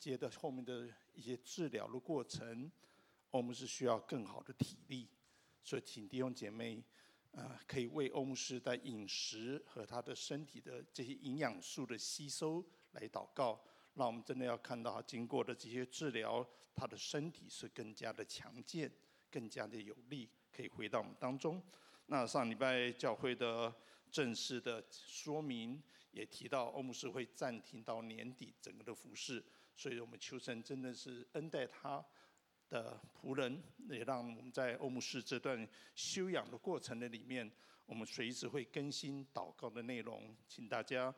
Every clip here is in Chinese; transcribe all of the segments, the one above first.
接着后面的一些治疗的过程，欧牧师需要更好的体力，所以请弟兄姐妹，啊，可以为欧姆师在饮食和他的身体的这些营养素的吸收来祷告。那我们真的要看到他经过的这些治疗，他的身体是更加的强健，更加的有力，可以回到我们当中。那上礼拜教会的正式的说明也提到，欧姆师会暂停到年底整个的服事，所以我们求神真的是恩待他的仆人，也让我们在欧牧师这段休养的过程的里面，我们随时会更新祷告的内容，请大家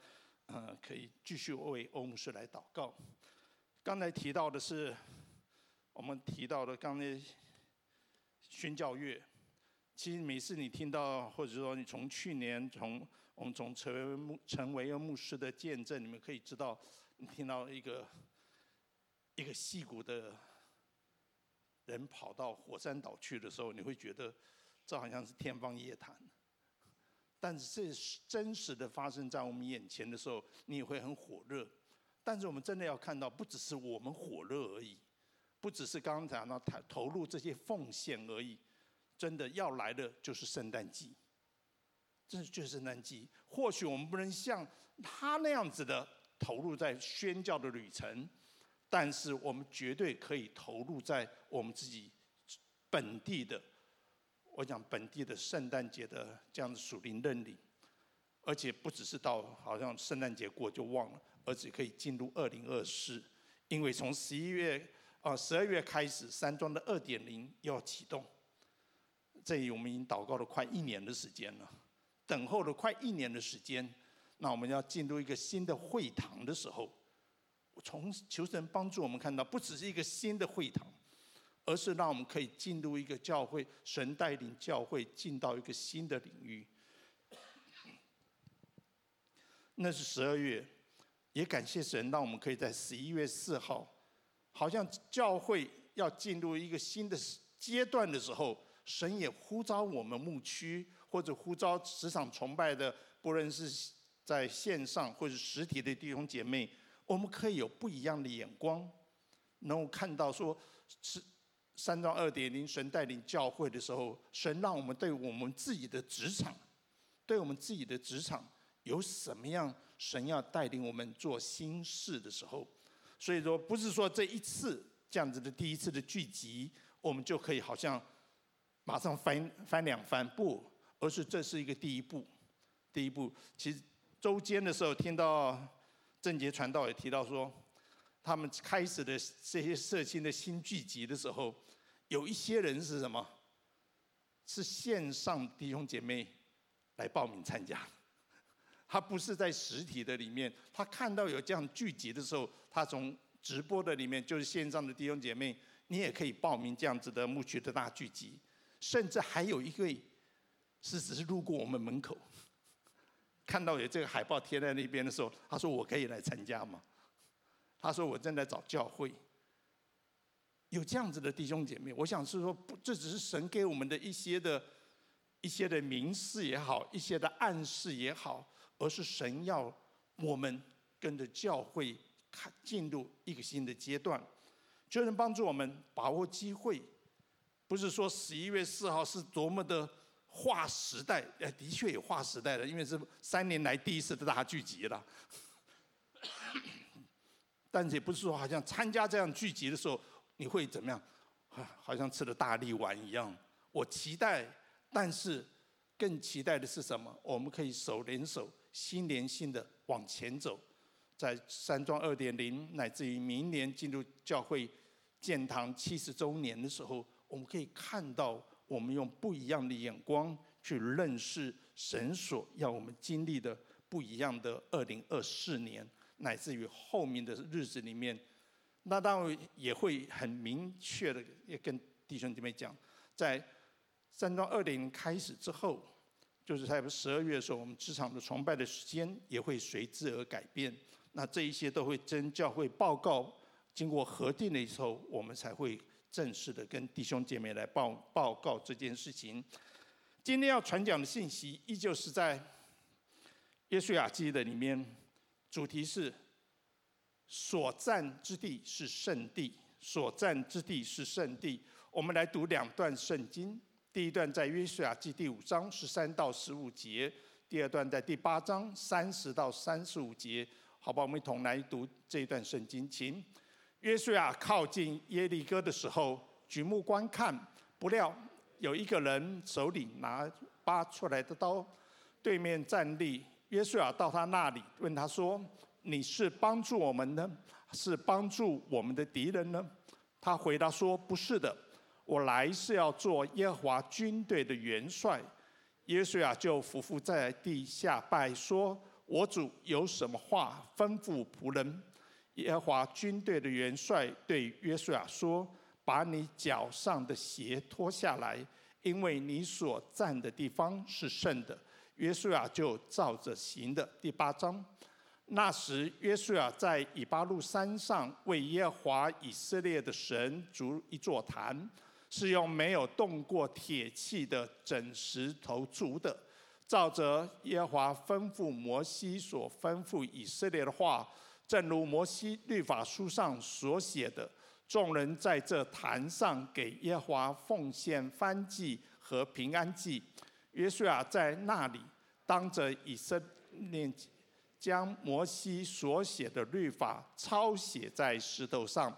呃可以继续为欧牧师来祷告。刚才提到的是，我们提到的刚才宣教月。其实每次你听到，或者说你从去年从我们从成为牧成为一个牧师的见证，你们可以知道，你听到一个一个戏骨的人跑到火山岛去的时候，你会觉得这好像是天方夜谭。但是这真实的发生在我们眼前的时候，你也会很火热。但是我们真的要看到，不只是我们火热而已，不只是刚刚讲到投入这些奉献而已。真的要来的就是圣诞季，这就是圣诞季。或许我们不能像他那样子的投入在宣教的旅程，但是我们绝对可以投入在我们自己本地的，我讲本地的圣诞节的这样的属灵认领，而且不只是到好像圣诞节过就忘了，而且可以进入二零二四，因为从十一月啊十二月开始，山庄的二点零要启动。这里我们已经祷告了快一年的时间了，等候了快一年的时间，那我们要进入一个新的会堂的时候，从求神帮助我们看到，不只是一个新的会堂，而是让我们可以进入一个教会，神带领教会进到一个新的领域。那是十二月，也感谢神，让我们可以在十一月四号，好像教会要进入一个新的阶段的时候。神也呼召我们牧区，或者呼召职场崇拜的，不论是在线上或者实体的弟兄姐妹，我们可以有不一样的眼光，能够看到说，是山庄二点零，神带领教会的时候，神让我们对我们自己的职场，对我们自己的职场有什么样，神要带领我们做新事的时候，所以说不是说这一次这样子的第一次的聚集，我们就可以好像。马上翻翻两番，不，而是这是一个第一步。第一步，其实周间的时候听到郑捷传道也提到说，他们开始的这些社青的新聚集的时候，有一些人是什么？是线上弟兄姐妹来报名参加，他不是在实体的里面。他看到有这样聚集的时候，他从直播的里面，就是线上的弟兄姐妹，你也可以报名这样子的牧区的大聚集。甚至还有一位是只是路过我们门口，看到有这个海报贴在那边的时候，他说：“我可以来参加吗？”他说：“我正在找教会。”有这样子的弟兄姐妹，我想是说，不，这只是神给我们的一些的、一些的明示也好，一些的暗示也好，而是神要我们跟着教会看进入一个新的阶段，就能帮助我们把握机会。不是说十一月四号是多么的划时代，哎，的确有划时代的，因为是三年来第一次的大聚集了。但是也不是说好像参加这样聚集的时候你会怎么样，啊好像吃了大力丸一样。我期待，但是更期待的是什么？我们可以手连手、心连心的往前走，在山庄二点零，乃至于明年进入教会建堂七十周年的时候。我们可以看到，我们用不一样的眼光去认识神所要我们经历的不一样的二零二四年，乃至于后面的日子里面，那当然也会很明确的也跟弟兄姐妹讲，在山庄二零开始之后，就是在十二月的时候，我们职场的崇拜的时间也会随之而改变。那这一些都会跟教会报告，经过核定的时候，我们才会。正式的跟弟兄姐妹来报报告这件事情。今天要传讲的信息，依旧是在约书亚记的里面，主题是所占之地是圣地，所占之地是圣地。我们来读两段圣经，第一段在约书亚记第五章十三到十五节，第二段在第八章三十到三十五节。好吧，我们一同来读这一段圣经。请约书亚靠近耶利哥的时候，举目观看，不料有一个人手里拿拔出来的刀，对面站立。约书亚到他那里，问他说。你是帮助我们呢，是帮助我们的敌人呢？他回答说：“不是的，我来是要做耶和华军队的元帅。”约书亚就伏伏在地下拜说：“我主有什么话吩咐仆人？”耶和华军队的元帅对约书亚说：“把你脚上的鞋脱下来，因为你所站的地方是圣的。”约书亚就照着行的。第八章。那时，约书亚在以巴路山上为耶和华以色列的神筑一座坛，是用没有动过铁器的整石头筑的。照着耶和华吩咐摩西所吩咐以色列的话，正如摩西律法书上所写的，众人在这坛上给耶和华奉献燔祭和平安祭。约书亚在那里当着以色列。将摩西所写的律法抄写在石头上，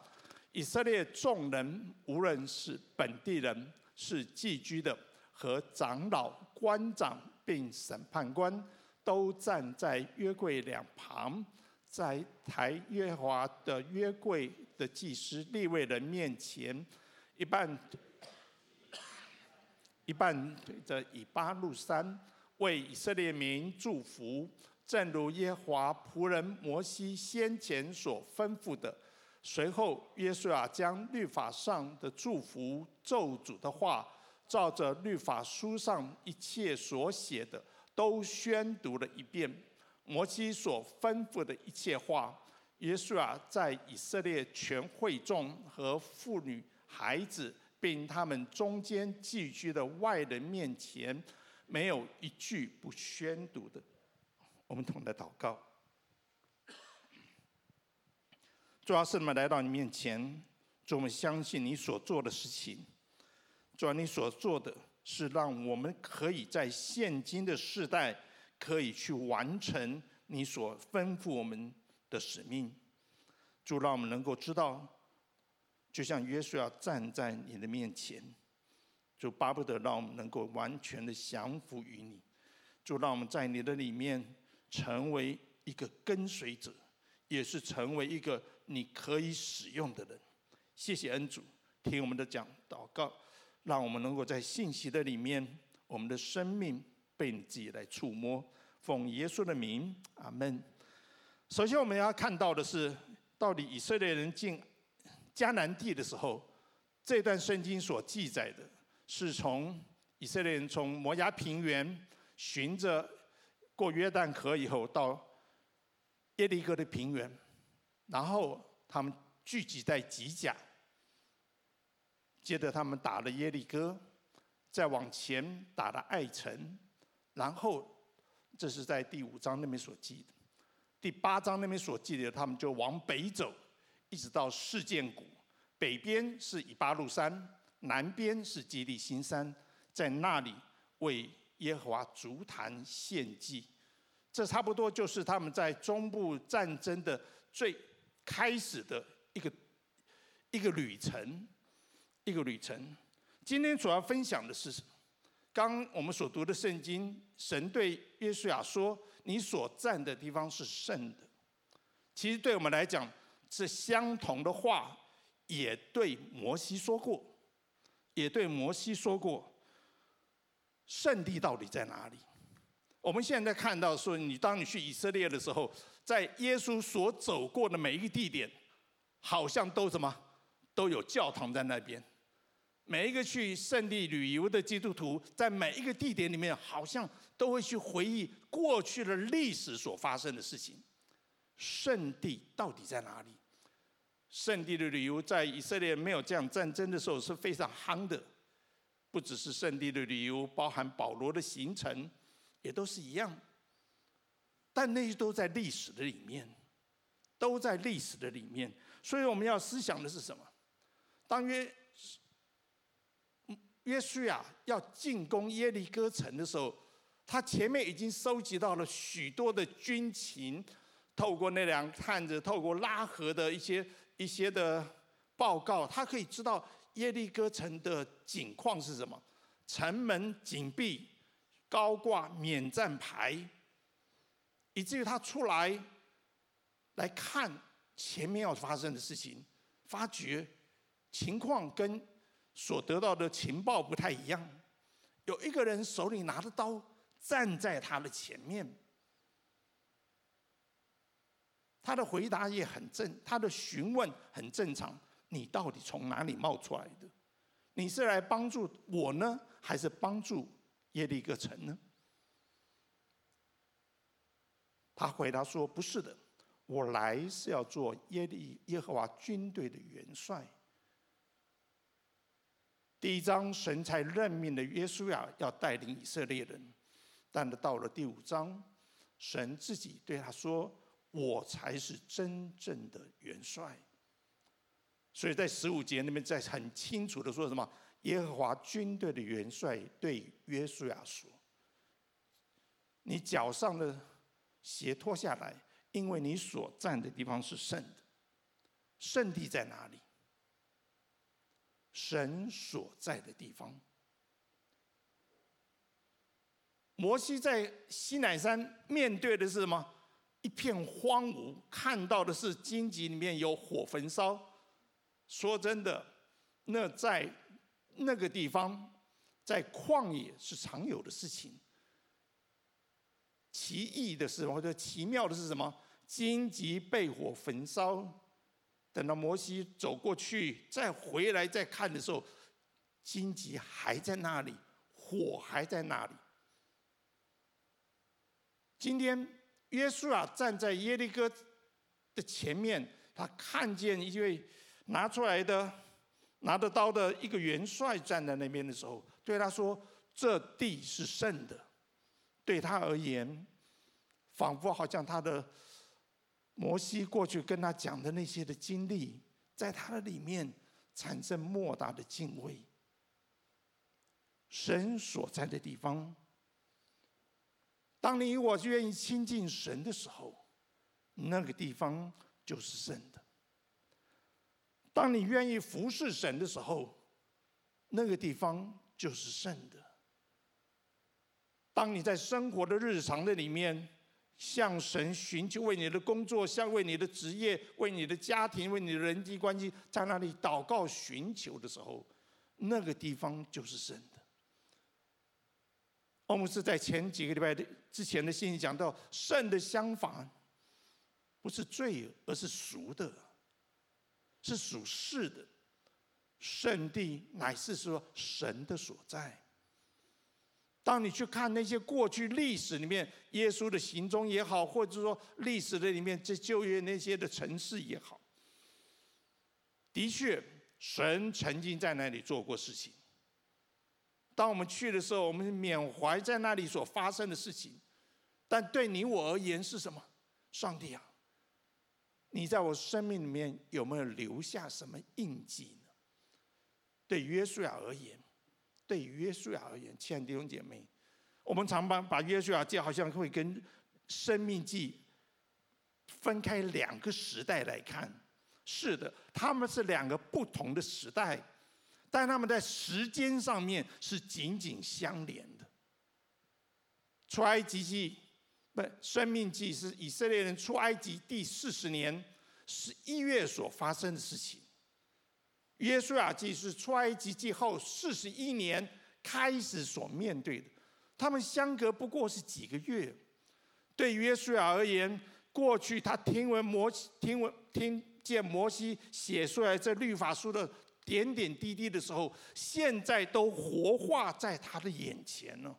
以色列众人，无论是本地人、是寄居的和长老、官长并审判官，都站在约柜两旁，在抬耶华的约柜的祭司利未人面前，一半一半对着以巴路山，为以色列民祝福。正如耶和华仆人摩西先前所吩咐的，随后约书亚将律法上的祝福咒诅的话，照着律法书上一切所写的，都宣读了一遍。摩西所吩咐的一切话，约书亚在以色列全会众和妇女、孩子，并他们中间寄居的外人面前，没有一句不宣读的。我们同来祷告，主啊，圣灵来到你面前，主，我们相信你所做的事情。主，你所做的是让我们可以在现今的世代，可以去完成你所吩咐我们的使命。主，让我们能够知道，就像约书亚站在你的面前，就巴不得让我们能够完全的降服于你。主，让我们在你的里面。成为一个跟随者，也是成为一个你可以使用的人。谢谢恩主，听我们的讲祷告，让我们能够在信息的里面，我们的生命被你自己来触摸。奉耶稣的名，阿门。首先，我们要看到的是，到底以色列人进迦南地的时候，这段圣经所记载的，是从以色列人从摩押平原循着。过约旦河以后，到耶利哥的平原，然后他们聚集在吉甲，接着他们打了耶利哥，再往前打了艾城，然后这是在第五章那边所记的，第八章那边所记的，他们就往北走，一直到示剑谷，北边是以巴路山，南边是基利新山，在那里为。耶和华足坛献祭，这差不多就是他们在中部战争的最开始的一个一个旅程，一个旅程。今天主要分享的是什么，刚我们所读的圣经，神对约书亚说：“你所站的地方是圣的。”其实对我们来讲，是相同的话，也对摩西说过，也对摩西说过。圣地到底在哪里？我们现在看到说，你当你去以色列的时候，在耶稣所走过的每一个地点，好像都什么都有教堂在那边。每一个去圣地旅游的基督徒，在每一个地点里面，好像都会去回忆过去的历史所发生的事情。圣地到底在哪里？圣地的旅游在以色列没有这样战争的时候是非常夯的。不只是圣地的旅游，包含保罗的行程，也都是一样。但那些都在历史的里面，都在历史的里面。所以我们要思想的是什么？当约约书亚要进攻耶利哥城的时候，他前面已经收集到了许多的军情，透过那两个探子，透过拉合的一些一些的报告，他可以知道耶利哥城的景况是什么。城门紧闭，高挂免战牌，以至于他出来来看前面要发生的事情，发觉情况跟所得到的情报不太一样。有一个人手里拿着刀站在他的前面，他的回答也很正，他的询问很正常：你到底从哪里冒出来的？你是来帮助我呢？还是帮助耶利哥城呢？他回答说：“不是的，我来是要做耶利耶和华军队的元帅。”第一章，神才任命了约书亚要带领以色列人，但是到了第五章，神自己对他说：“我才是真正的元帅。”所以在十五节那边，在很清楚的说什么？耶和华军队的元帅对约书亚说：“你脚上的鞋脱下来，因为你所站的地方是圣的。圣地在哪里？神所在的地方。摩西在西乃山面对的是什么？一片荒芜，看到的是荆棘里面有火焚烧。说真的，那在……那个地方在旷野是常有的事情。奇异的是，或者奇妙的是什么？荆棘被火焚烧。等到摩西走过去，再回来再看的时候，荆棘还在那里，火还在那里。今天约书亚站在耶利哥的前面，他看见一位拿出来的。拿着刀的一个元帅站在那边的时候，对他说：“这地是圣的。”对他而言，仿佛好像他的摩西过去跟他讲的那些的经历，在他的里面产生莫大的敬畏。神所在的地方，当你我愿意亲近神的时候，那个地方就是圣的。当你愿意服侍神的时候，那个地方就是圣的。当你在生活的日常的里面，向神寻求，为你的工作，向为你的职业，为你的家庭，为你的人际关系，在那里祷告寻求的时候，那个地方就是圣的。我们是在前几个礼拜的之前的信息讲到，圣的相反，不是罪，而是赎的。是属世的，圣地乃是说神的所在。当你去看那些过去历史里面耶稣的行踪也好，或者说历史的里面这旧约那些的城市也好，的确神曾经在那里做过事情。当我们去的时候，我们缅怀在那里所发生的事情，但对你我而言是什么？上帝啊！你在我生命里面有没有留下什么印记呢？对约书亚而言，对约书亚而言，亲爱的弟兄姐妹，我们常把把约书亚记好像会跟生命记分开两个时代来看。是的，他们是两个不同的时代，但他们在时间上面是紧紧相连的。出埃及记。不，生命记是以色列人出埃及第四十年十一月所发生的事情。约书亚记是出埃及记后四十一年开始所面对的，他们相隔不过是几个月。对约书亚而言，过去他听闻摩西听闻听见摩西写出来这律法书的点点滴滴的时候，现在都活化在他的眼前了。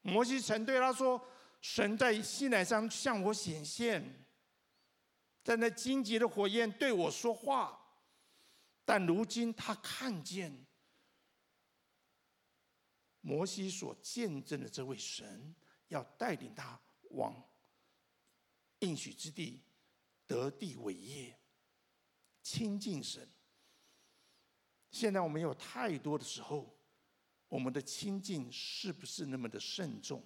摩西曾对他说。神在西乃山向我显现，在那荆棘的火焰对我说话，但如今他看见摩西所见证的这位神，要带领他往应许之地，得地为业，亲近神。现在我们有太多的时候，我们的亲近是不是那么的慎重？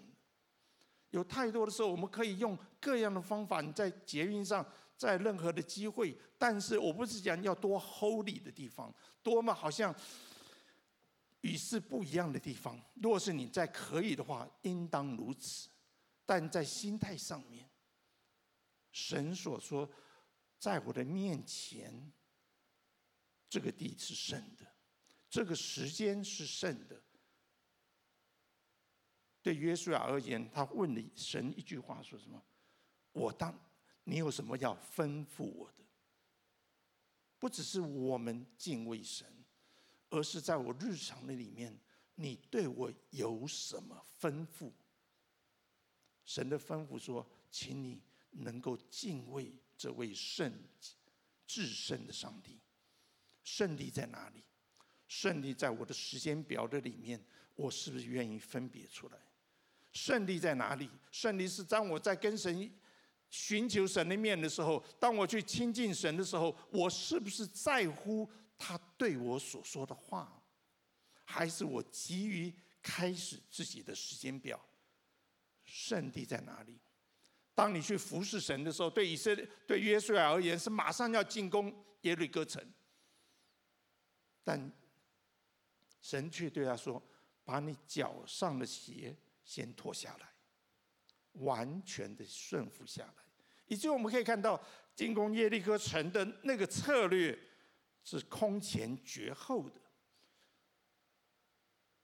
有太多的时候，我们可以用各样的方法，你在捷运上，在任何的机会，但是我不是讲要多 holy 的地方，多么好像与世不一样的地方。若是你在可以的话，应当如此。但在心态上面，神所说，在我的面前，这个地是圣的，这个时间是圣的。对约书亚而言，他问了神一句话，说什么？我当你有什么要吩咐我的？不只是我们敬畏神，而是在我日常的里面，你对我有什么吩咐？神的吩咐说，请你能够敬畏这位圣至圣的上帝。圣地在哪里？圣地在我的时间表的里面，我是不是愿意分别出来？胜利在哪里？胜利是当我在跟神寻求神的面的时候，当我去亲近神的时候，我是不是在乎他对我所说的话，还是我急于开始自己的时间表？圣地在哪里？当你去服侍神的时候，对以色列、对约书亚而言，是马上要进攻耶律哥城，但神却对他说：“把你脚上的鞋。”先脱下来，完全的顺服下来，以及我们可以看到进攻耶利哥城的那个策略是空前绝后的。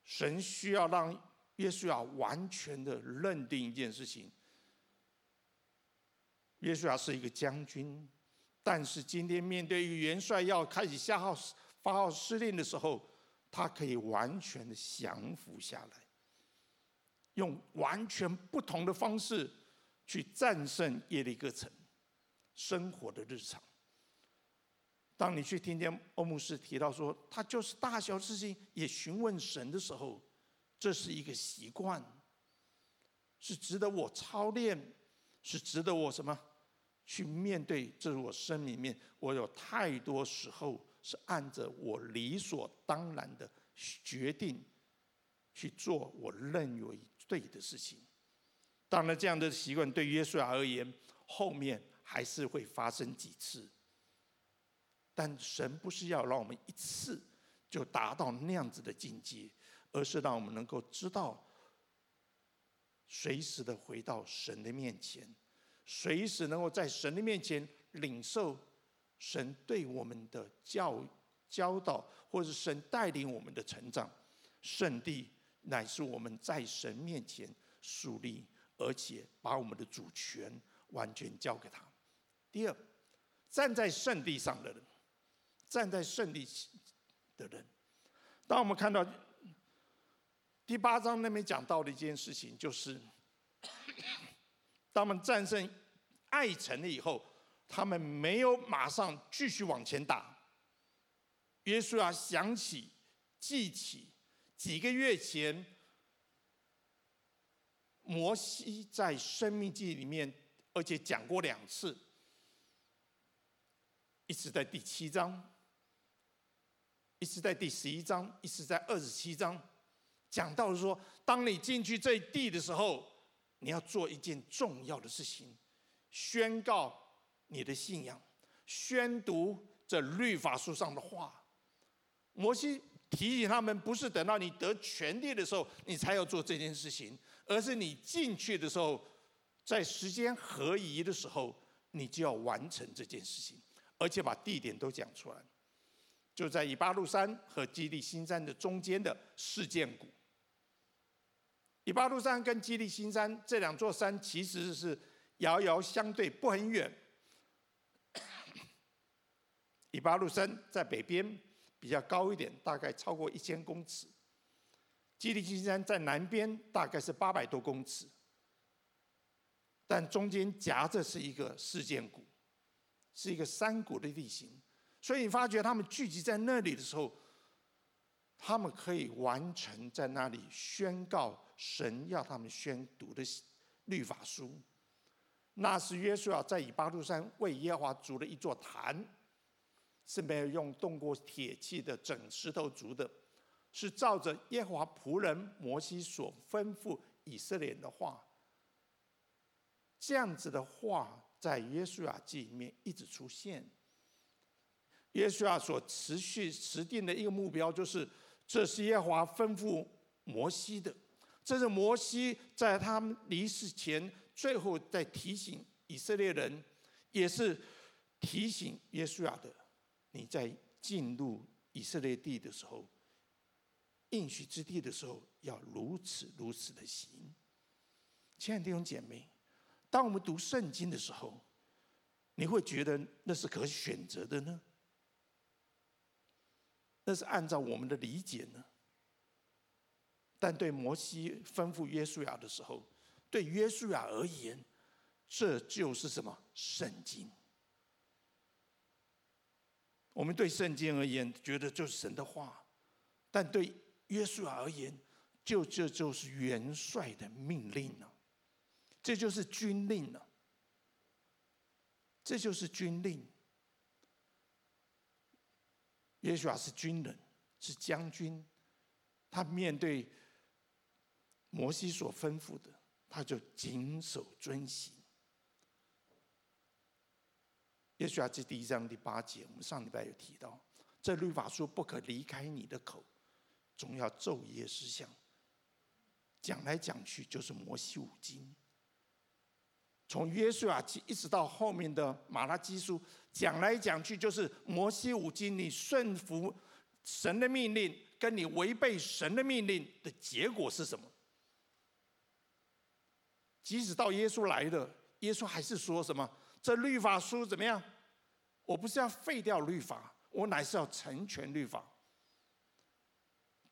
神需要让约书亚完全的认定一件事情：约书亚是一个将军，但是今天面对元帅要开始下号发号施令的时候，他可以完全的降服下来。用完全不同的方式去战胜耶利哥城，生活的日常。当你去听见欧姆斯提到说，他就是大小事情也询问神的时候，这是一个习惯，是值得我操练，是值得我什么去面对？这是我生命里面，我有太多时候是按着我理所当然的决定去做，我认为。对的事情，当然这样的习惯对约书亚而言，后面还是会发生几次。但神不是要让我们一次就达到那样子的境界，而是让我们能够知道，随时的回到神的面前，随时能够在神的面前领受神对我们的教教导，或是神带领我们的成长，圣地。乃是我们在神面前树立，而且把我们的主权完全交给他。第二，站在圣地上的人，站在圣地的人，当我们看到第八章那边讲到的一件事情，就是当我们战胜爱城了以后，他们没有马上继续往前打。约书亚想起、记起。几个月前，摩西在《生命记》里面，而且讲过两次，一次在第七章，一次在第十一章，一次在二十七章，讲到说，当你进去这地的时候，你要做一件重要的事情，宣告你的信仰，宣读这律法书上的话，摩西。提醒他们，不是等到你得权力的时候，你才要做这件事情，而是你进去的时候，在时间合宜的时候，你就要完成这件事情，而且把地点都讲出来，就在以巴路山和基利心山的中间的事件谷。以巴路山跟基利心山这两座山其实是遥遥相对，不很远。以巴路山在北边。比较高一点，大概超过一千公尺。基利金山在南边，大概是八百多公尺，但中间夹着是一个事件谷，是一个山谷的地形。所以你发觉他们聚集在那里的时候，他们可以完成在那里宣告神要他们宣读的律法书。那是约书亚在以巴路山为耶和华筑了一座坛，是没有用动过铁器的整石头筑的，是照着耶和华仆人摩西所吩咐以色列人的话。这样子的话，在耶稣亚记里面一直出现。耶稣亚所持续持定的一个目标，就是这是耶和华吩咐摩西的，这是摩西在他们离世前。最后在提醒以色列人，也是提醒耶稣亚的：你在进入以色列地的时候，应许之地的时候，要如此如此的行。亲爱的弟兄姐妹，当我们读圣经的时候，你会觉得那是可选择的呢？那是按照我们的理解呢？但对摩西吩咐约书亚的时候，对约书亚而言，这就是什么？圣经。我们对圣经而言，觉得就是神的话；但对约书亚而言，就这就是元帅的命令了，这就是军令了，这就是军令。约书亚是军人，是将军，他面对摩西所吩咐的。他就谨守遵行。约书亚记第一章第八节，我们上礼拜有提到，这律法书不可离开你的口，总要昼夜思想。讲来讲去就是摩西五经。从约书亚记一直到后面的马拉基书，讲来讲去就是摩西五经。你顺服神的命令，跟你违背神的命令的结果是什么？即使到耶稣来了，耶稣还是说什么？这律法书怎么样？我不是要废掉律法，我乃是要成全律法。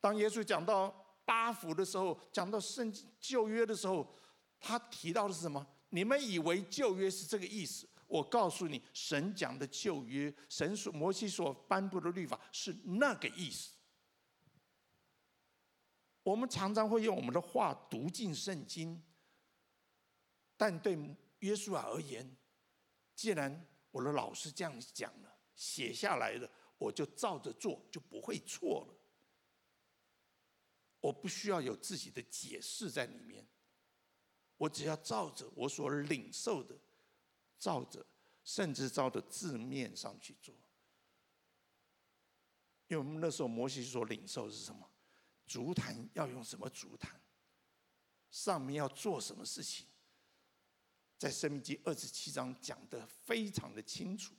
当耶稣讲到八福的时候，讲到圣经旧约的时候，他提到的是什么？你们以为旧约是这个意思？我告诉你，神讲的旧约，神所摩西所颁布的律法是那个意思。我们常常会用我们的话读进圣经。但对约书亚而言，既然我的老师这样讲了，写下来了，我就照着做，就不会错了。我不需要有自己的解释在里面，我只要照着我所领受的，照着，甚至照着字面上去做。因为我们那时候摩西所领受的是什么？筑坛要用什么筑坛？上面要做什么事情？在《申命记》二十七章讲得非常的清楚，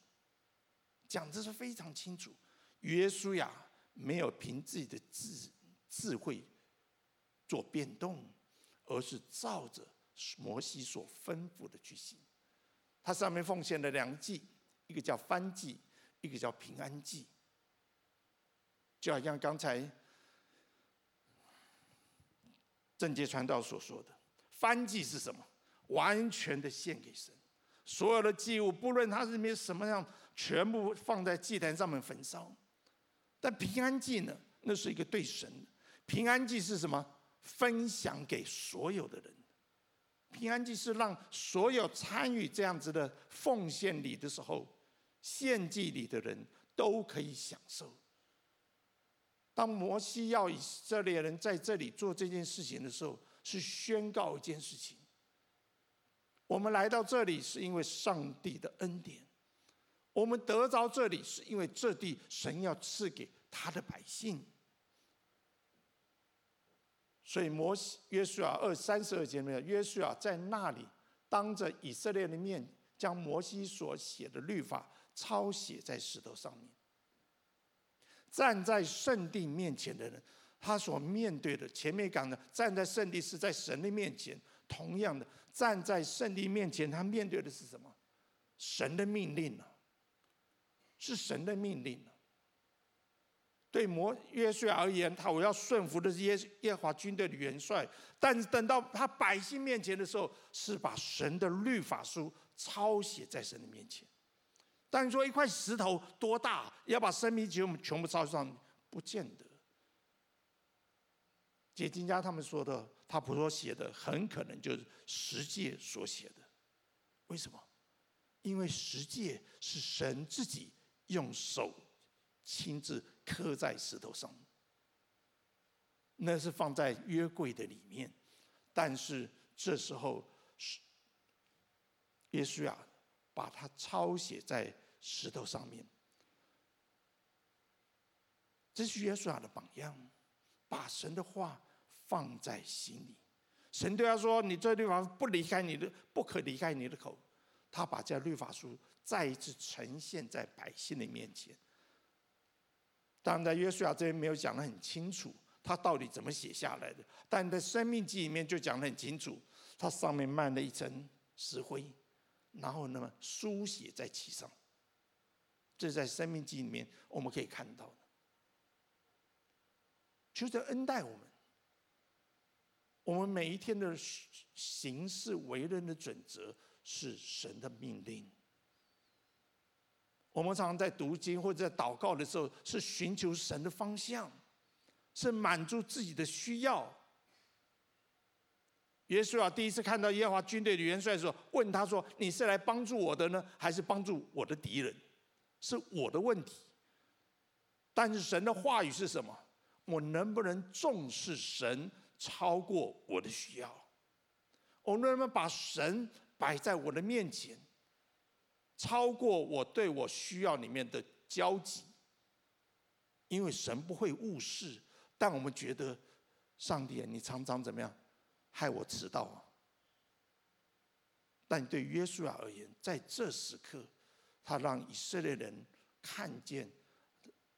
讲的是非常清楚。约书亚没有凭自己的智智慧做变动，而是照着摩西所吩咐的去行。他上面奉献了两个祭，一个叫燔祭，一个叫平安祭。就好像刚才正杰传道所说的，燔祭是什么？完全的献给神，所有的祭物，不论它是面什么样，全部放在祭坛上面焚烧。但平安祭呢？那是一个对神。平安祭是什么？分享给所有的人。平安祭是让所有参与这样子的奉献礼的时候，献祭礼的人都可以享受。当摩西要以色列人在这里做这件事情的时候，是宣告一件事情。我们来到这里是因为上帝的恩典，我们得着这里是因为这地神要赐给他的百姓，所以摩西约书亚二三十二节里面，约书亚在那里当着以色列的面，将摩西所写的律法抄写在石头上面。站在圣地面前的人，他所面对的前面讲的站在圣地是在神的面前，同样的。站在圣地面前，他面对的是什么？神的命令呢？是神的命令呢？对摩约瑟而言，他我要顺服的是耶耶华军队的元帅，但是等到他百姓面前的时候，是把神的律法书抄写在神的面前。但是说一块石头多大，要把生命记全部抄上，不见得。解经家他们说的。他所写的很可能就是十诫所写的，为什么？因为十诫是神自己用手亲自刻在石头上，那是放在约柜的里面。但是这时候，约书亚把它抄写在石头上面。这是约书亚的榜样，把神的话放在心里。神对他说：“你这律法不离开你的，不可离开你的口。”他把这律法书再一次呈现在百姓的面前。当然，在约书亚这边没有讲得很清楚，他到底怎么写下来的。但在生命记里面就讲得很清楚，它上面漫了一层石灰，然后那么书写在其上。这在生命记里面我们可以看到的。求神恩待我们，我们每一天的行事为人的准则是神的命令。我们常常在读经或者在祷告的时候，是寻求神的方向，是满足自己的需要。约书亚第一次看到耶和华军队的元帅的时候，问他说：“你是来帮助我的呢，还是帮助我的敌人？是我的问题。”但是神的话语是什么？我能不能重视神超过我的需要？我能不能把神摆在我的面前，超过我对我需要里面的交集？因为神不会误事，但我们觉得上帝啊，你常常怎么样，害我迟到啊？但对约书亚而言，在这时刻，他让以色列人看见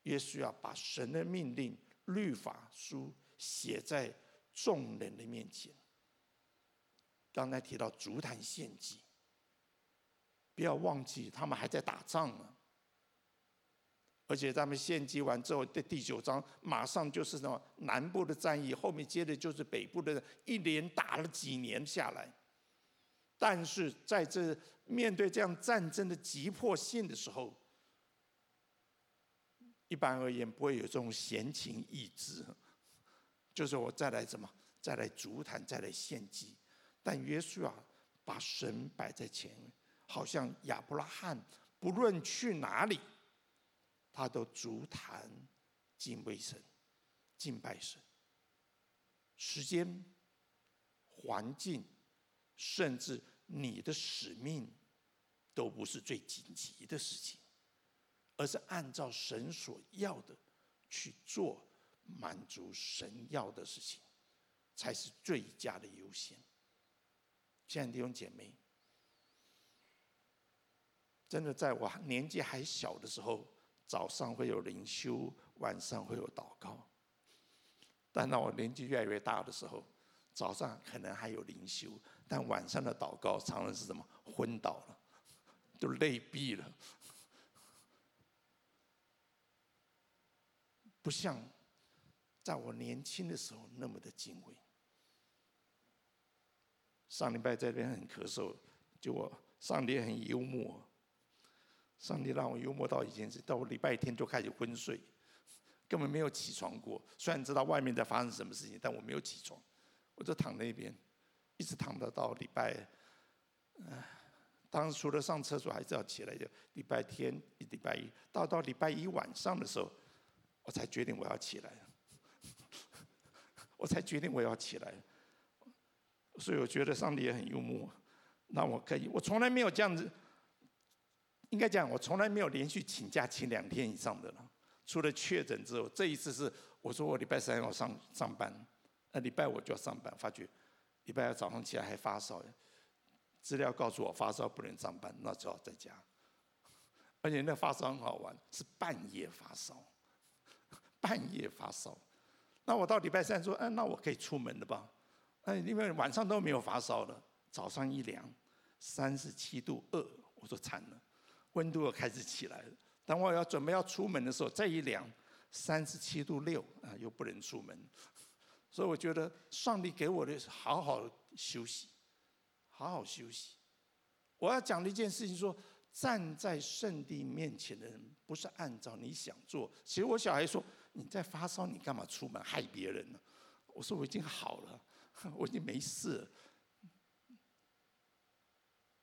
约书亚把神的命令。律法书写在众人的面前。刚才提到筑坛献祭，不要忘记他们还在打仗呢。而且他们献祭完之后的第九章，马上就是什么南部的战役，后面接着就是北部的，一连打了几年下来。但是在这面对这样战争的急迫性的时候，一般而言，不会有这种闲情逸致，就是我再来怎么，再来足坛，再来献祭。但约书亚把神摆在前面，好像亚伯拉罕，不论去哪里，他都足坛敬畏神、敬拜神。时间、环境，甚至你的使命，都不是最紧急的事情。而是按照神所要的去做，满足神要的事情，才是最佳的优先。亲爱的弟兄姐妹，真的在我年纪还小的时候，早上会有灵修，晚上会有祷告。但当我年纪越来越大的时候，早上可能还有灵修，但晚上的祷告常常是什么？昏倒了，都累毙了。不像在我年轻的时候那么的敬畏。上礼拜这边很咳嗽，就我上帝很幽默，上帝让我幽默到一件事，到我礼拜天就开始昏睡，根本没有起床过。虽然知道外面在发生什么事情，但我没有起床，我就躺那边，一直躺到到礼拜。当时除了上厕所还是要起来的。礼拜天、礼拜一，到到礼拜一晚上的时候。我才决定我要起来，我才决定我要起来，所以我觉得上帝也很幽默，那我可以，我从来没有这样子，应该讲我从来没有连续请假请两天以上的了，除了确诊之后，这一次是我说我礼拜三要上上班，那礼拜五就要上班，发觉礼拜二早上起来还发烧，资料告诉我发烧不能上班，那只好在家，而且那发烧很好玩，是半夜发烧。半夜发烧，那我到礼拜三说，嗯、那我可以出门了吧？哎，因为晚上都没有发烧了，早上一量，三十七度二，我说惨了，温度又开始起来了。当我要准备要出门的时候，再一量，三十七度六，啊，又不能出门。所以我觉得上帝给我的是好好休息，好好休息。我要讲的一件事情说，站在圣地面前的人，不是按照你想做。其实我小孩说。你在发烧，你干嘛出门害别人呢？我说我已经好了，我已经没事了。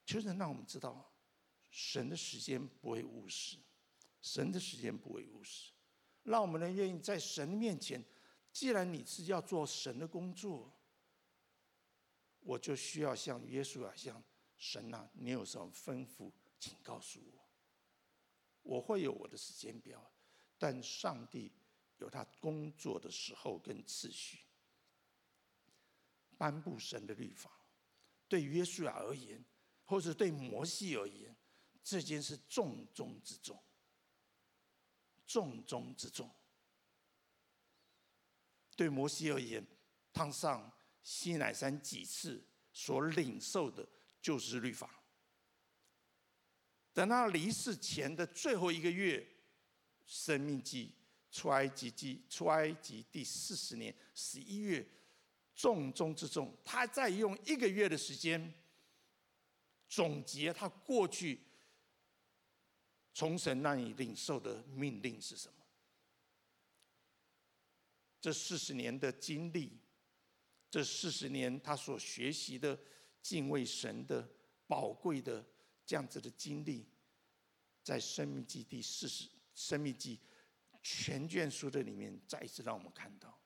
求神让我们知道，神的时间不会误时，神的时间不会误时。让我们能愿意在神面前，既然你是要做神的工作，我就需要像耶稣啊，像神啊，你有什么吩咐，请告诉我。我会有我的时间表，但上帝有他工作的时候跟次序。颁布神的律法，对约书亚而言，或者对摩西而言，这件事重中之重，重中之重。对摩西而言，他上西乃山几次所领受的就是律法。等他离世前的最后一个月，生命记出埃及记出埃及第四十年十一月。重中之重，他再用一个月的时间总结他过去从神那里领受的命令是什么？这四十年的经历，这四十年他所学习的敬畏神的宝贵的这样子的经历，在生命记第四十生命记全卷书的里面，再一次让我们看到，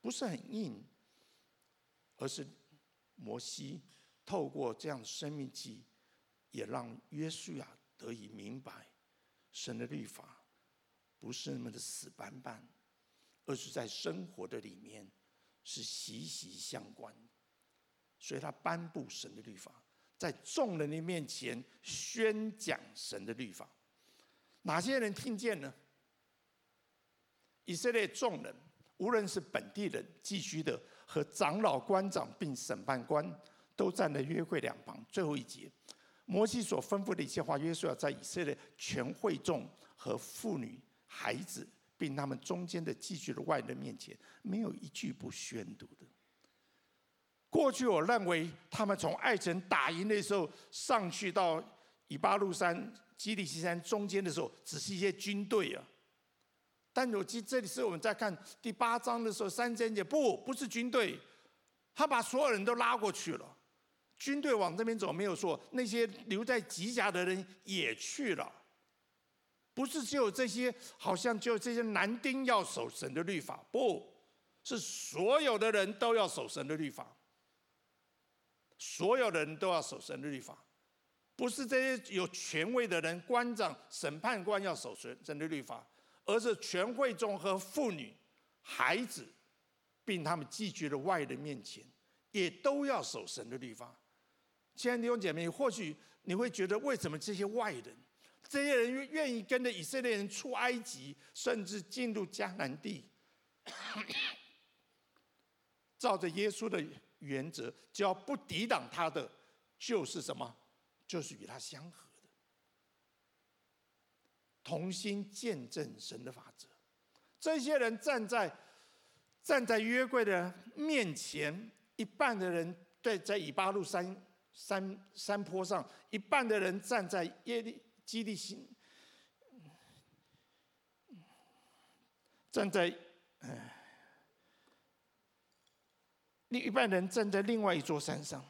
不是很硬。而是摩西透过这样的生命记，也让约书亚得以明白，神的律法不是那么的死板板，而是在生活的里面是息息相关。所以他颁布神的律法，在众人的面前宣讲神的律法。哪些人听见呢？以色列众人，无论是本地人、寄居的。和长老、官长并审判官都站在约柜两旁。最后一节，摩西所吩咐的一切话，约书亚在以色列全会众和妇女、孩子，并他们中间的寄居的外人面前，没有一句不宣读的。过去我认为他们从艾城打赢的时候，上去到以巴路山、基利西山中间的时候，只是一些军队啊。但我记这里是我们在看第八章的时候，三章节不，不是军队，他把所有人都拉过去了。军队往这边走，没有说那些留在吉甲的人也去了。不是只有这些，好像只有这些男丁要守神的律法，不是所有的人都要守神的律法。所有的人都要守神的律法，不是这些有权威的人、官长、审判官要守神神的律法。而是全会众和妇女、孩子，并他们寄居的外人面前，也都要守神的律法。亲爱的弟兄姐妹，或许你会觉得，为什么这些外人、这些人愿意跟着以色列人出埃及，甚至进入迦南地，照着耶稣的原则，只要不抵挡他的，就是什么？就是与他相合。同心见证神的法则，这些人站在站在约柜的面前，一半的人对在以巴路山山山坡上，一半的人站在耶利基利心，站在哎，另一半人站在另外一座山上，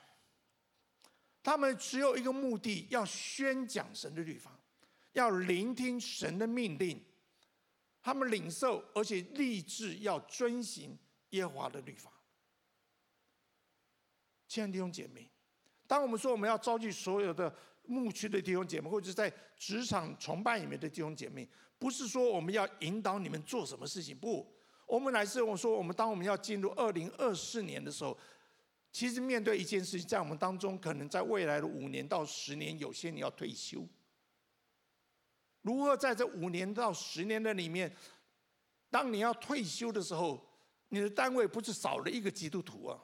他们只有一个目的，要宣讲神的律法。要聆听神的命令，他们领受，而且立志要遵行耶和华的律法。亲爱的弟兄姐妹，当我们说我们要召集所有的牧区的弟兄姐妹，或者在职场崇拜里面的弟兄姐妹，不是说我们要引导你们做什么事情，不，我们来是我说，我们当我们要进入二零二四年的时候，其实面对一件事情，在我们当中，可能在未来的五年到十年，有些你要退休。如何在这五年到十年的里面，当你要退休的时候，你的单位不是少了一个基督徒啊？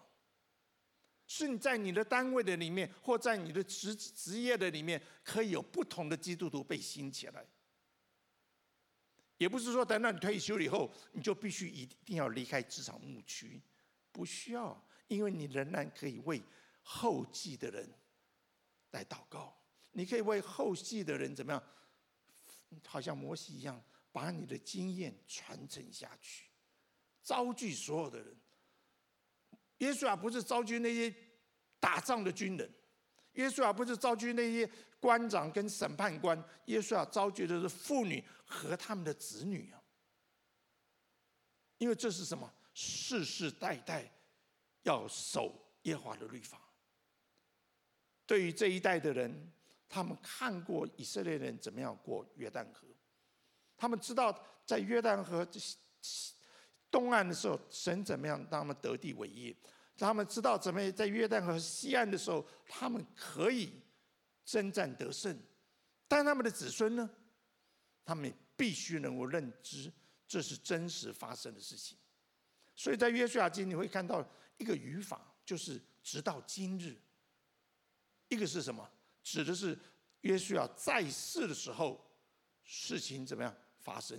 是你在你的单位的里面，或在你的职职业的里面，可以有不同的基督徒被兴起来。也不是说等到你退休以后，你就必须一定要离开职场牧区，不需要，因为你仍然可以为后继的人来祷告，你可以为后继的人怎么样？好像摩西一样，把你的经验传承下去，招集所有的人。耶稣啊，不是召集那些打仗的军人，约书亚不是召集那些官长跟审判官，约书亚召集的是妇女和他们的子女啊。因为这是什么？世世代代要守耶和华的律法。对于这一代的人，他们看过以色列人怎么样过约旦河，他们知道在约旦河东岸的时候，神怎么样让他们得地为业。他们知道怎么在约旦河西岸的时候，他们可以征战得胜。但他们的子孙呢？他们必须能够认知这是真实发生的事情。所以在约书亚记你会看到一个语法，就是直到今日。一个是什么？指的是约书亚在世的时候，事情怎么样发生？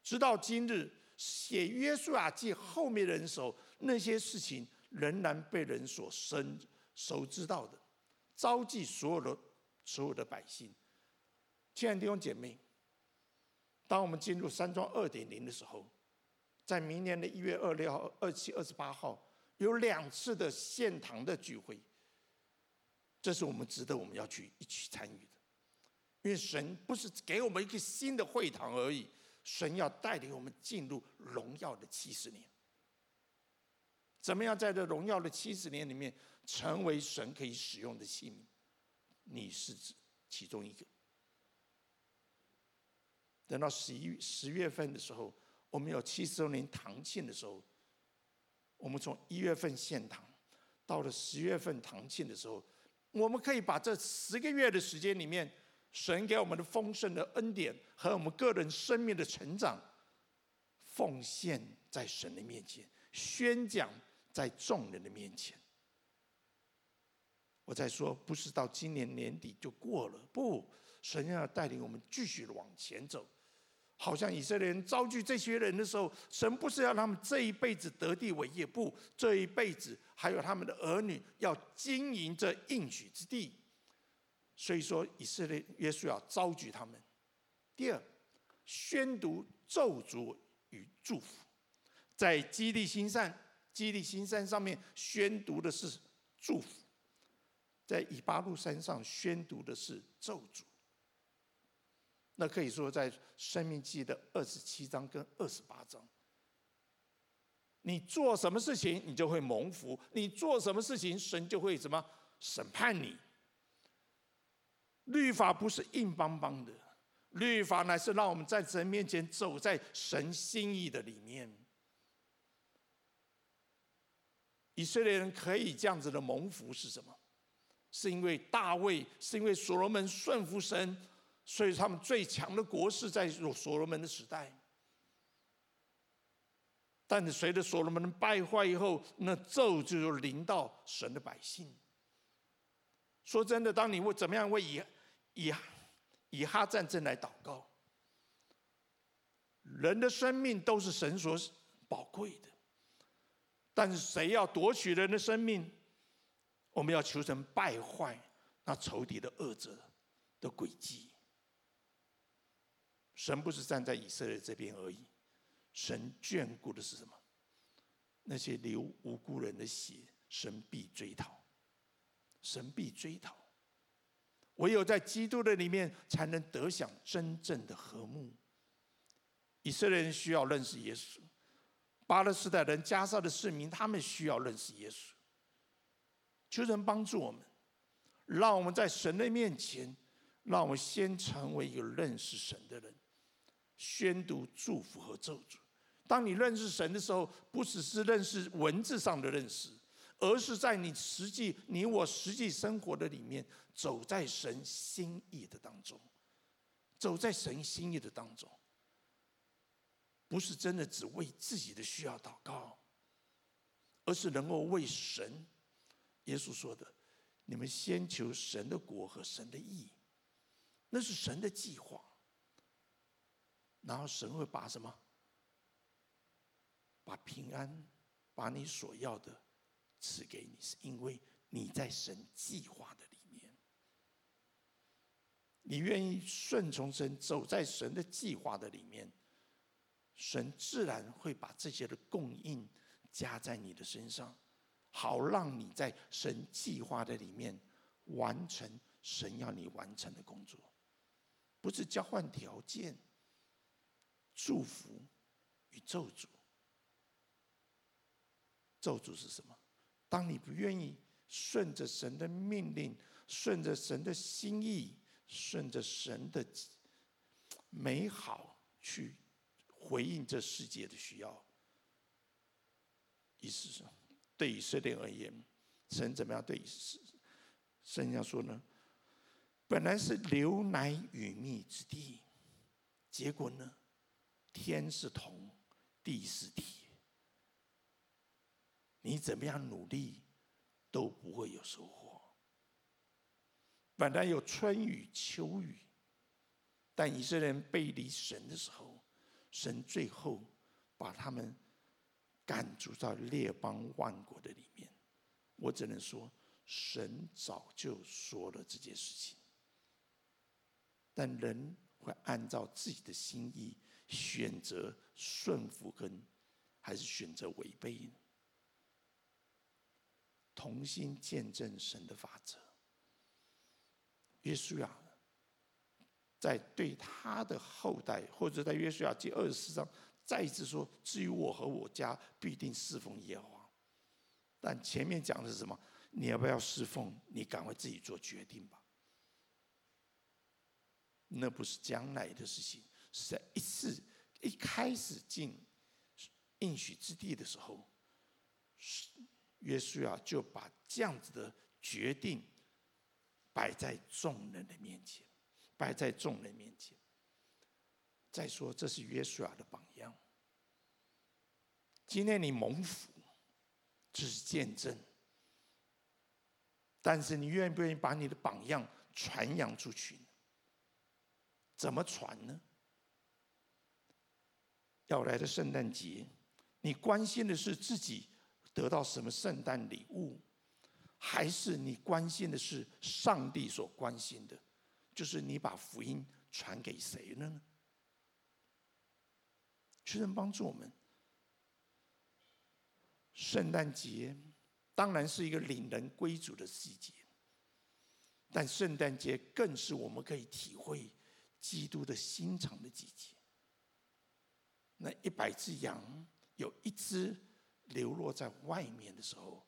直到今日，写约书亚记后面的人时候，那些事情仍然被人所深熟知道的，召集所有的所有的百姓。亲爱的弟兄姐妹，当我们进入山庄二点零的时候，在明年的一月二六号、二七、二十八号，有两次的献堂的聚会。这是我们值得我们要去一起参与的，因为神不是给我们一个新的会堂而已，神要带领我们进入荣耀的七十年。怎么样在这荣耀的七十年里面成为神可以使用的器皿？你是指其中一个。等到十一十月份的时候，我们有七十周年堂庆的时候，我们从一月份献堂，到了十月份堂庆的时候。我们可以把这十个月的时间里面，神给我们的丰盛的恩典和我们个人生命的成长，奉献在神的面前，宣讲在众人的面前。我在说，不是到今年年底就过了，不，神要带领我们继续往前走。好像以色列人召集这些人的时候，神不是要他们这一辈子得地为业，不，这一辈子还有他们的儿女要经营这应许之地。所以说，以色列约书亚召集他们。第二，宣读咒诅与祝福，在基利新山，基利新山上面宣读的是祝福，在以巴路山上宣读的是咒诅。那可以说，在《生命记》的二十七章跟二十八章，你做什么事情，你就会蒙福；你做什么事情，神就会什么审判你。律法不是硬邦邦的，律法乃是让我们在神面前走在神心意的里面。以色列人可以这样子的蒙福是什么？是因为大卫，是因为所罗门顺服神。所以他们最强的国势在所罗门的时代，但是随着所罗门败坏以后，那咒就临到神的百姓。说真的，当你为怎么样为以以以哈战争来祷告，人的生命都是神所宝贵的，但是谁要夺取人的生命，我们要求神败坏那仇敌的恶者的诡计。神不是站在以色列这边而已，神眷顾的是什么？那些流无辜人的血，神必追讨，神必追讨。唯有在基督的里面，才能得享真正的和睦。以色列人需要认识耶稣，巴勒斯坦人、加沙的市民，他们需要认识耶稣。求神帮助我们，让我们在神的面前，让我们先成为一个认识神的人。宣读祝福和咒诅。当你认识神的时候，不只是认识文字上的认识，而是在你实际、你我实际生活的里面，走在神心意的当中，走在神心意的当中，不是真的只为自己的需要祷告，而是能够为神。耶稣说的：“你们先求神的国和神的义，那是神的计划。”然后神会把什么？把平安，把你所要的赐给你，是因为你在神计划的里面，你愿意顺从神，走在神的计划的里面，神自然会把这些的供应加在你的身上，好让你在神计划的里面完成神要你完成的工作，不是交换条件，祝福与咒诅。咒诅是什么？当你不愿意顺着神的命令，顺着神的心意，顺着神的美好去回应这世界的需要，意思是，对以色列而言，神怎么样对以色列？神要说呢？本来是流奶与蜜之地，结果呢？天是铜，地是铁。你怎么样努力，都不会有收获。本来有春雨秋雨，但以色列人背离神的时候，神最后把他们赶逐到列邦万国的里面。我只能说，神早就说了这件事情，但人会按照自己的心意选择顺服跟，还是选择违背呢？同心见证神的法则。约书亚在对他的后代，或者在约书亚记二十四章，再一次说：“至于我和我家，必定侍奉耶和华。”但前面讲的是什么？你要不要侍奉？你赶快自己做决定吧。那不是将来的事情，在一次一开始进应许之地的时候，约书亚就把这样子的决定摆在众人的面前，摆在众人面前。再说，这是约书亚的榜样。今天你蒙福，这是见证。但是你愿不愿意把你的榜样传扬出去？怎么传呢？要来的圣诞节，你关心的是自己。得到什么圣诞礼物，还是你关心的是上帝所关心的？就是你把福音传给谁了呢？求神帮助我们。圣诞节当然是一个领人归主的季节，但圣诞节更是我们可以体会基督的心肠的季节。那一百只羊有一只。流落在外面的时候，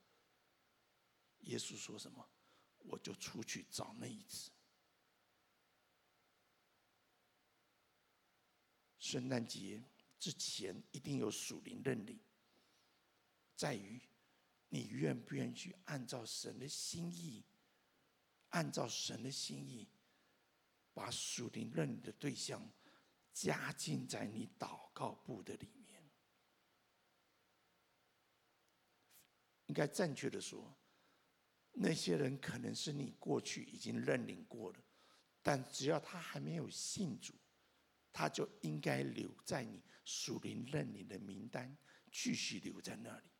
耶稣说什么？我就出去找那一只。圣诞节之前一定有属灵认领，在于你愿不愿意去按照神的心意，按照神的心意，把属灵认领的对象加进在你祷告簿的里面。应该正确的说，那些人可能是你过去已经认领过了，但只要他还没有信主，他就应该留在你属灵认领的名单，继续留在那里。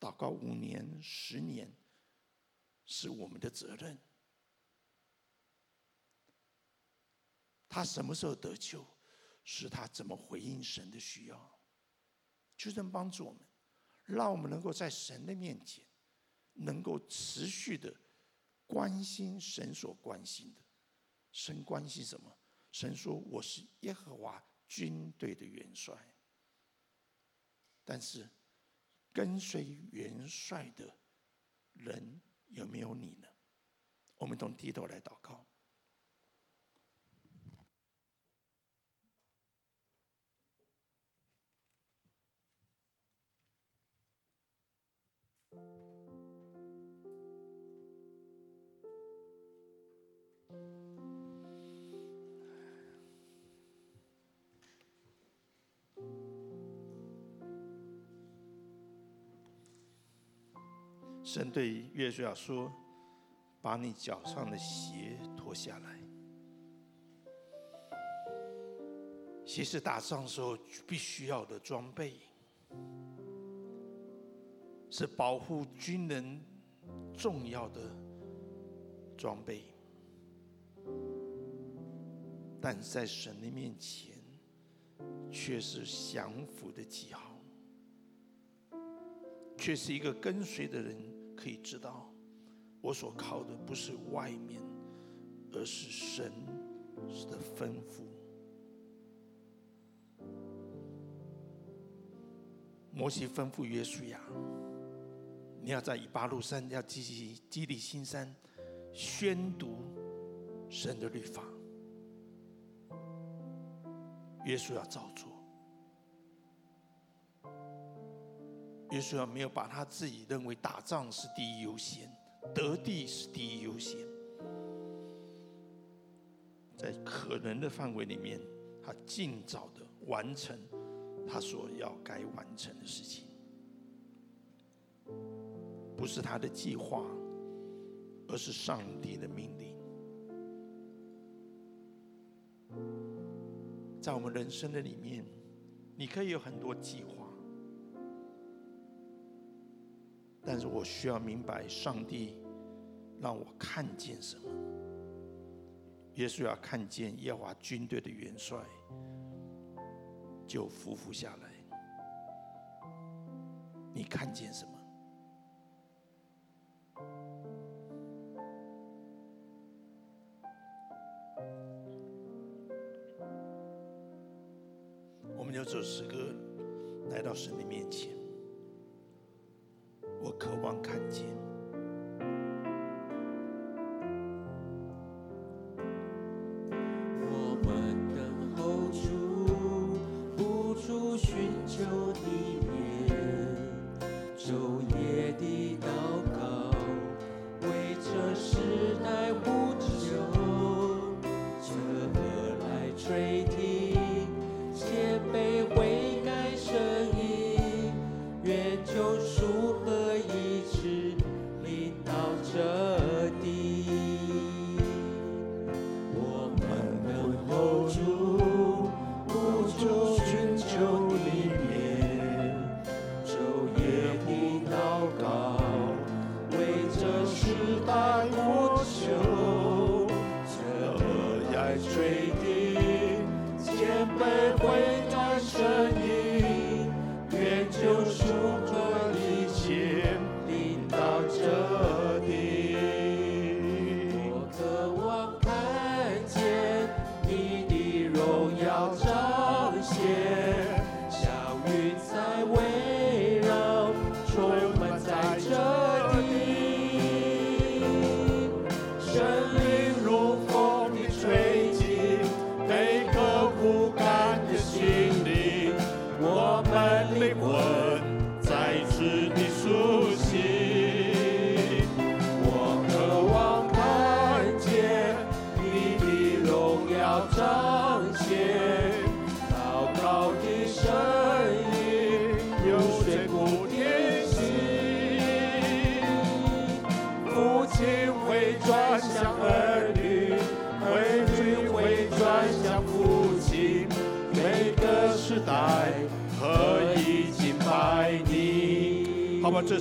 祷告五年、十年，是我们的责任。他什么时候得救，是他怎么回应神的需要，就能帮助我们。让我们能够在神的面前，能够持续的关心神所关心的。神关心什么？神说：“我是耶和华军队的元帅。”但是跟随元帅的人有没有你呢？我们从低头来祷告。神对约书亚说：“把你脚上的鞋脱下来。鞋是打仗时候必须要的装备，是保护军人重要的装备。但在神的面前，却是降服的记号，却是一个跟随的人。”可以知道，我所靠的不是外面，而是神的吩咐。摩西吩咐约书亚，你要在以巴路山，要基基基利心山宣读神的律法。耶稣要照做。耶稣要没有把他自己认为打仗是第一优先，得地是第一优先，在可能的范围里面，他尽早的完成他所要该完成的事情，不是他的计划，而是上帝的命令。在我们人生的里面，你可以有很多计划。但是我需要明白，上帝让我看见什么。耶稣要看见耶和华军队的元帅，就匍匐下来。你看见什么？我们就这首诗歌来到神的面前。我渴望看见，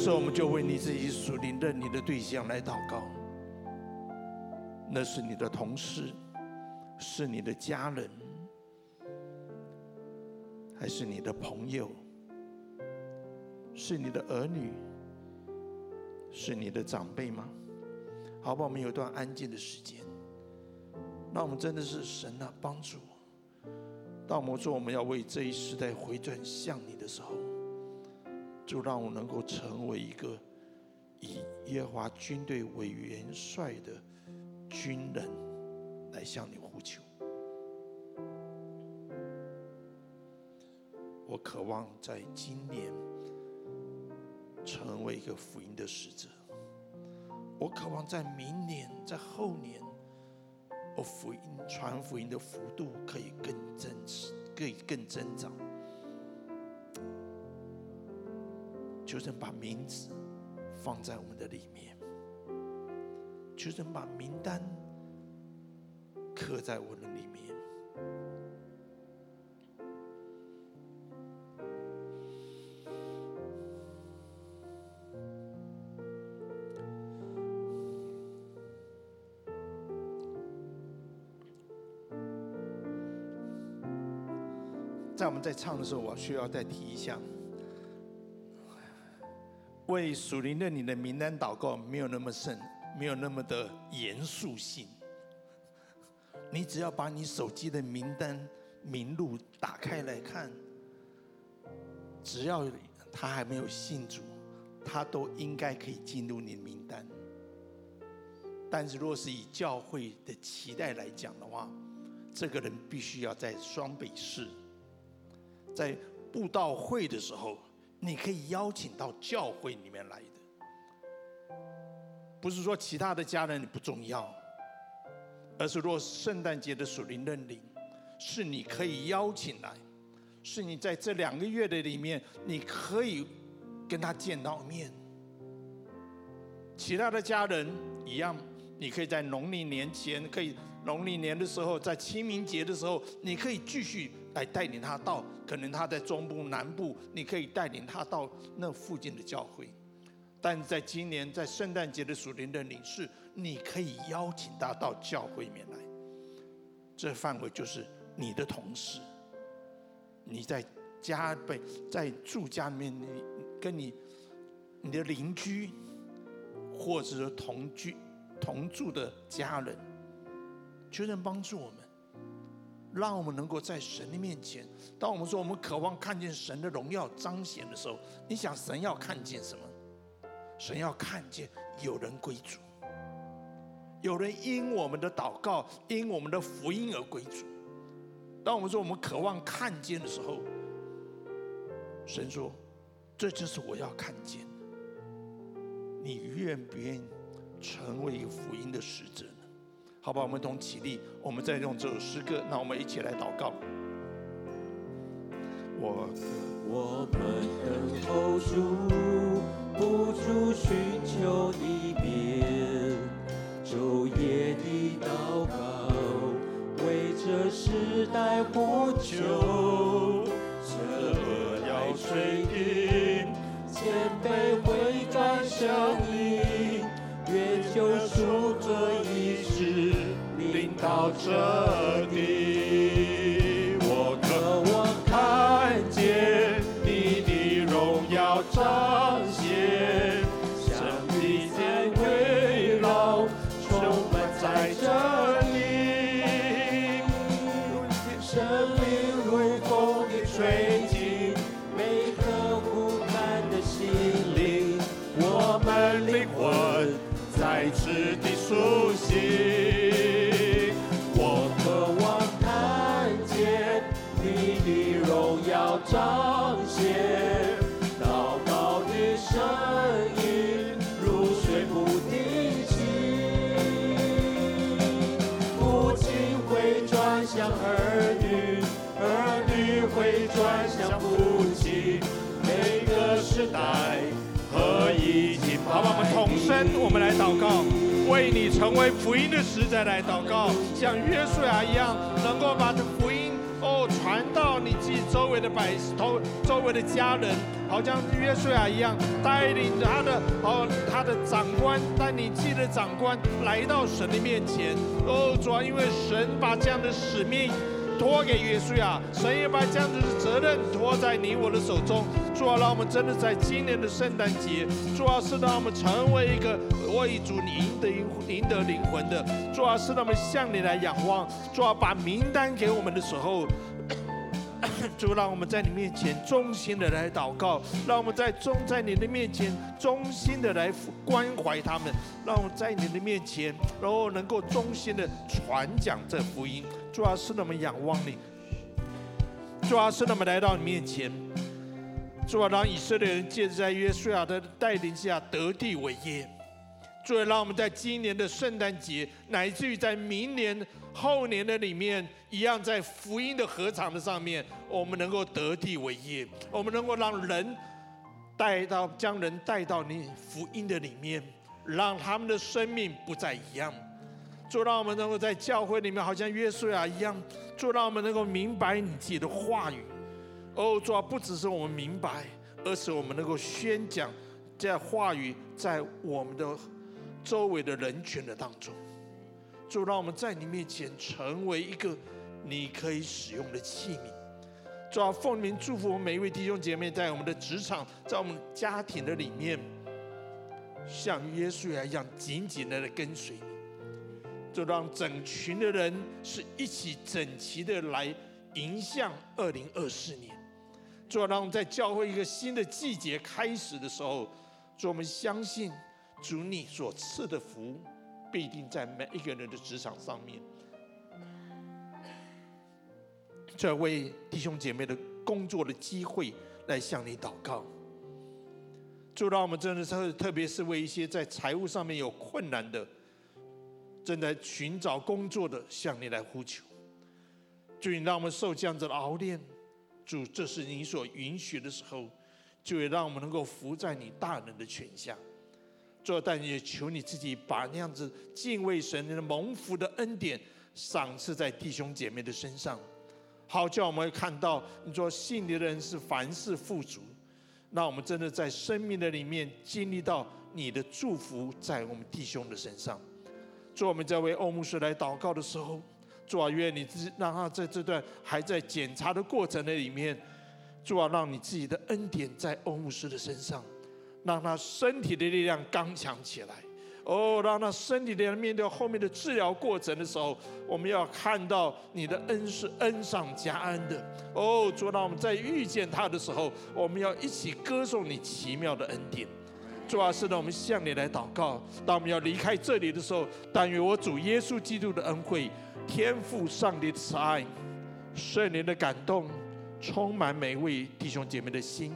时候我们就为你自己属灵的你的对象来祷告。那是你的同事，是你的家人，还是你的朋友？是你的儿女？是你的长辈吗？好吧，我们有一段安静的时间。那我们真的是神啊，帮助我。当我们说我们要为这一时代回转向你的时候。就让我能够成为一个以耶和华军队为元帅的军人，来向你呼求。我渴望在今年成为一个福音的使者。我渴望在明年、在后年，我福音传福音的幅度可以更增，可以更增长。求神把名字放在我们的里面，求神把名单刻在我的里面。在我们在唱的时候，我需要再提一下。为属灵的你的名单祷告，没有那么顺，没有那么的严肃性。你只要把你手机的名单名录打开来看，只要他还没有信主，他都应该可以进入你的名单。但是，若是以教会的期待来讲的话，这个人必须要在双北市，在布道会的时候，你可以邀请到教会里面来的。不是说其他的家人你不重要，而是若圣诞节的属灵认领，是你可以邀请来，是你在这两个月的里面，你可以跟他见到面。其他的家人一样。你可以在农历年前，可以农历年的时候，在清明节的时候，你可以继续来带领他到，可能他在中部、南部，你可以带领他到那附近的教会。但在今年在圣诞节的属灵的领事，你可以邀请他到教会里面来。这范围就是你的同事，你在家被在住家里面，你跟你你的邻居，或者是同居。同住的家人，求神帮助我们，让我们能够在神的面前。当我们说我们渴望看见神的荣耀彰显的时候，你想神要看见什么？神要看见有人归主，有人因我们的祷告，因我们的福音而归主。当我们说我们渴望看见的时候，神说：“这就是我要看见的。你愿不愿意？”成为一个福音的使者？好吧，我们同起立，我们再用这首诗歌，那我们一起来祷告。我我们等候主，不住寻求你面，昼夜的祷告，为这时代呼求，这要垂听，谦卑回转声音。到这里，时代合一。好吧，我们同声，我们来祷告，为你成为福音的使者来祷告，像约书亚一样，能够把这福音哦传到你自己周围的百头、周围的家人，好像约书亚一样，带领他的哦他的长官，带领自己的长官来到神的面前。哦，主要因为神把这样的使命。托给约书亚，神也把这样子的责任托在你我的手中。主啊，让我们真的在今年的圣诞节，主啊，是让我们成为一个为主你赢得赢得灵魂的。主啊，是让我们向你来仰望。主啊，把名单给我们的时候，主让我们在你面前衷心的来祷告，让我们在忠在你的面前衷心的来关怀他们，让我们在你的面前，然后能够衷心的传讲这福音。主啊，是那么仰望你；主啊，是那么来到你面前；主啊，让以色列人借着在约书亚的带领下得地为业；主啊，让我们在今年的圣诞节，乃至于在明年后年的里面，一样在福音的合场的上面，我们能够得地为业，我们能够让人带到将人带到你福音的里面，让他们的生命不再一样。做让我们能够在教会里面，好像约书亚一样；做让我们能够明白你自己的话语。哦，主啊，不只是我们明白，而是我们能够宣讲这话语在我们的周围的人群的当中。主，让我们在你面前成为一个你可以使用的器皿。主啊，奉名祝福我们每一位弟兄姐妹，在我们的职场，在我们家庭的里面，像约书亚一样紧紧的跟随你，就让整群的人是一起整齐的来迎向二零二四年。就让我们在教会一个新的季节开始的时候，就我们相信主你所赐的福必定在每一个人的职场上面。这为弟兄姐妹的工作的机会来向你祷告。就让我们真的是，特别是为一些在财务上面有困难的，正在寻找工作的，向你来呼求。就你让我们受这样子的熬炼，主，这是你所允许的时候，就也让我们能够服在你大能的权下。做，但也求你自己把那样子敬畏神的蒙福的恩典赏赐在弟兄姐妹的身上，好叫我们会看到你说信你的人是凡事富足。那我们真的在生命的里面经历到你的祝福在我们弟兄的身上。做，我们在为欧牧师来祷告的时候，主啊，愿你自让他在这段还在检查的过程的里面，主啊，让你自己的恩典在欧牧师的身上，让他身体的力量刚强起来。哦，让他身体的力量面对后面的治疗过程的时候，我们要看到你的恩是恩上加恩的。哦，主，让我们在遇见他的时候，我们要一起歌颂你奇妙的恩典。主啊，是的，我们向你来祷告。当我们要离开这里的时候，但愿我主耶稣基督的恩惠、天赋上帝的慈爱、圣灵的感动，充满每位弟兄姐妹的心，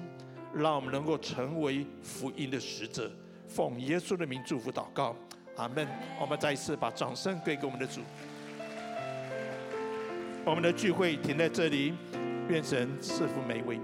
让我们能够成为福音的使者。奉耶稣的名祝福祷告，阿门。我们再一次把掌声给给我们的主。我们的聚会停在这里，愿神赐福每一位。